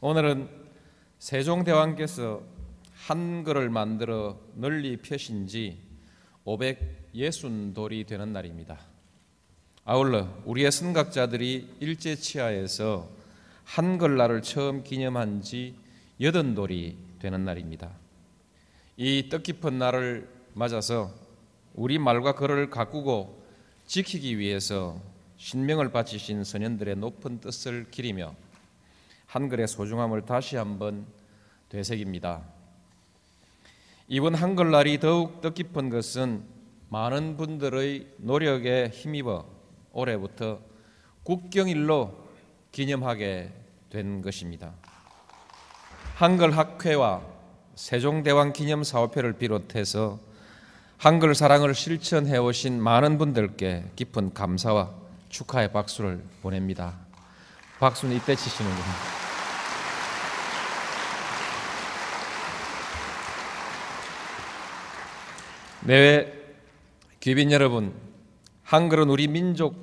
오늘은 세종대왕께서 한글을 만들어 널리 펴신 지 560돌이 되는 날입니다. 아울러 우리의 선각자들이 일제치하에서 한글날을 처음 기념한 지 80돌이 되는 날입니다. 이 뜻깊은 날을 맞아서 우리 말과 글을 가꾸고 지키기 위해서 신명을 바치신 선현들의 높은 뜻을 기리며 한글의 소중함을 다시 한번 되새깁니다. 이번 한글날이 더욱 뜻깊은 것은 많은 분들의 노력에 힘입어 올해부터 국경일로 기념하게 된 것입니다. 한글 학회와 세종대왕 기념 사업회를 비롯해서 한글 사랑을 실천해 오신 많은 분들께 깊은 감사와 축하의 박수를 보냅니다. 박수는 이때 치시는 겁니다. 내외 귀빈 여러분, 한글은 우리 민족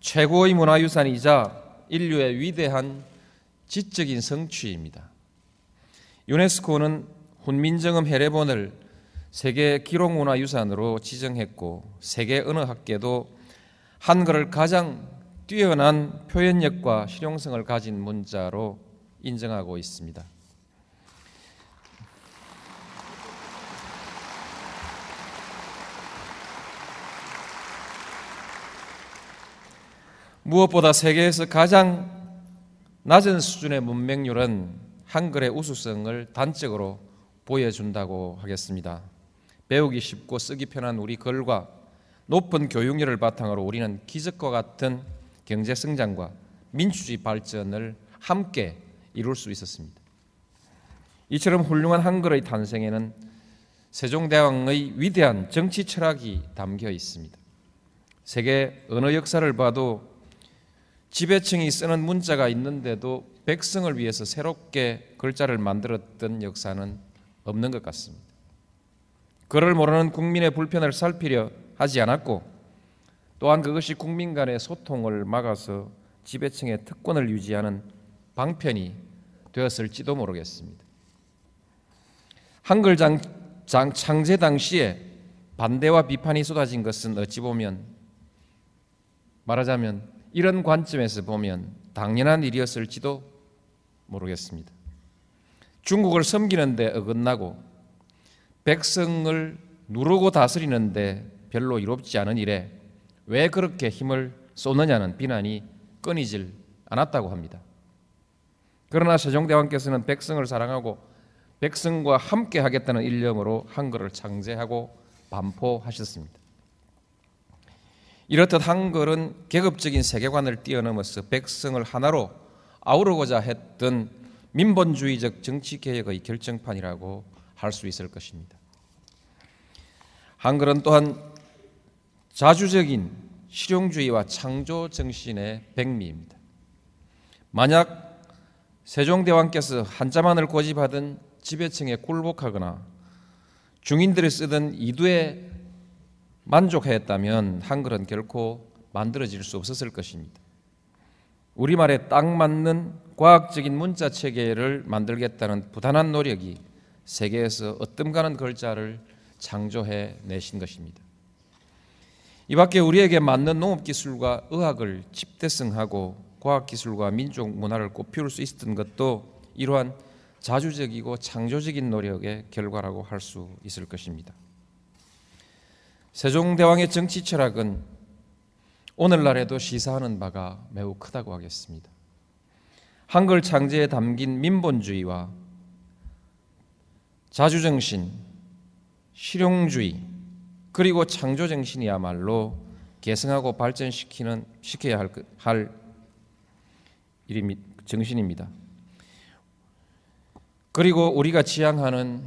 최고의 문화유산이자 인류의 위대한 지적인 성취입니다. 유네스코는 훈민정음 해례본을 세계 기록문화유산으로 지정했고 세계 언어학계도 한글을 가장 뛰어난 표현력과 실용성을 가진 문자로 인정하고 있습니다. 무엇보다 세계에서 가장 낮은 수준의 문맹률은 한글의 우수성을 단적으로 보여준다고 하겠습니다. 배우기 쉽고 쓰기 편한 우리 글과 높은 교육열을 바탕으로 우리는 기적과 같은 경제 성장과 민주주의 발전을 함께 이룰 수 있었습니다. 이처럼 훌륭한 한글의 탄생에는 세종대왕의 위대한 정치 철학이 담겨 있습니다. 세계 언어 역사를 봐도 지배층이 쓰는 문자가 있는데도 백성을 위해서 새롭게 글자를 만들었던 역사는 없는 것 같습니다. 글을 모르는 국민의 불편을 살피려 하지 않았고 또한 그것이 국민 간의 소통을 막아서 지배층의 특권을 유지하는 방편이 되었을지도 모르겠습니다. 한글 장, 장, 창제 당시에 반대와 비판이 쏟아진 것은 어찌 보면 말하자면 이런 관점에서 보면 당연한 일이었을지도 모르겠습니다. 중국을 섬기는데 어긋나고 백성을 누르고 다스리는데 별로 이롭지 않은 일에 왜 그렇게 힘을 쏟느냐는 비난이 끊이질 않았다고 합니다. 그러나 세종대왕께서는 백성을 사랑하고 백성과 함께 하겠다는 일념으로 한글을 창제하고 반포하셨습니다. 이렇듯 한글은 계급적인 세계관을 뛰어넘어서 백성을 하나로 아우르고자 했던 민본주의적 정치 개혁의 결정판이라고 할 수 있을 것입니다. 한글은 또한 자주적인 실용주의와 창조 정신의 백미입니다. 만약 세종대왕께서 한자만을 고집하던 지배층에 굴복하거나 중인들이 쓰던 이두에 만족하였다면 한글은 결코 만들어질 수 없었을 것입니다. 우리말에 딱 맞는 과학적인 문자 체계를 만들겠다는 부단한 노력이 세계에서 어뜸가는 글자를 창조해 내신 것입니다. 이 밖에 우리에게 맞는 농업 기술과 의학을 집대성하고 과학 기술과 민족 문화를 꽃피울 수 있었던 것도 이러한 자주적이고 창조적인 노력의 결과라고 할 수 있을 것입니다. 세종대왕의 정치 철학은 오늘날에도 시사하는 바가 매우 크다고 하겠습니다. 한글 창제에 담긴 민본주의와 자주정신, 실용주의, 그리고 창조정신이야말로 계승하고 발전시키는 시켜야 할, 할 일입니다. 정신입니다. 그리고 우리가 지향하는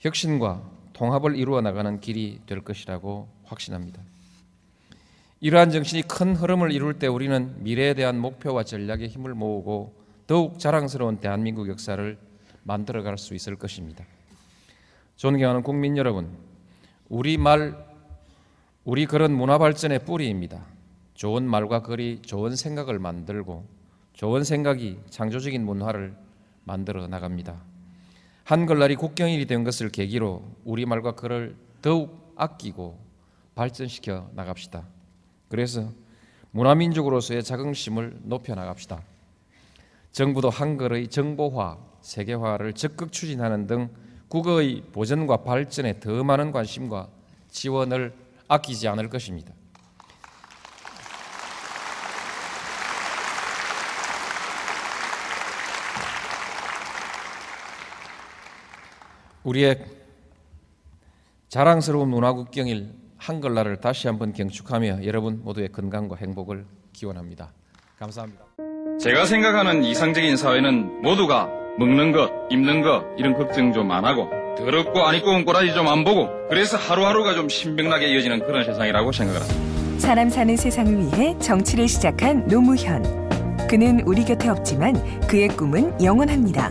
혁신과 통합을 이루어 나가는 길이 될 것이라고 확신합니다. 이러한 정신이 큰 흐름을 이룰 때 우리는 미래에 대한 목표와 전략에 힘을 모으고 더욱 자랑스러운 대한민국 역사를 만들어갈 수 있을 것입니다. 존경하는 국민 여러분, 우리 말, 우리 그런 문화 발전의 뿌리입니다. 좋은 말과 글이 좋은 생각을 만들고 좋은 생각이 창조적인 문화를 만들어 나갑니다. 한글날이 국경일이 된 것을 계기로 우리말과 글을 더욱 아끼고 발전시켜 나갑시다. 그래서 문화민족으로서의 자긍심을 높여 나갑시다. 정부도 한글의 정보화, 세계화를 적극 추진하는 등 국어의 보전과 발전에 더 많은 관심과 지원을 아끼지 않을 것입니다. 우리의 자랑스러운 문화국경일 한글날을 다시 한번 경축하며 여러분 모두의 건강과 행복을 기원합니다. 감사합니다. 제가 생각하는 이상적인 사회는 모두가 먹는 것, 입는 것 이런 걱정 좀 안 하고 더럽고 안 입고 온 꼬라지 좀 안 보고 그래서 하루하루가 좀 신명나게 이어지는 그런 세상이라고 생각을 합니다. 사람 사는 세상을 위해 정치를 시작한 노무현. 그는 우리 곁에 없지만 그의 꿈은 영원합니다.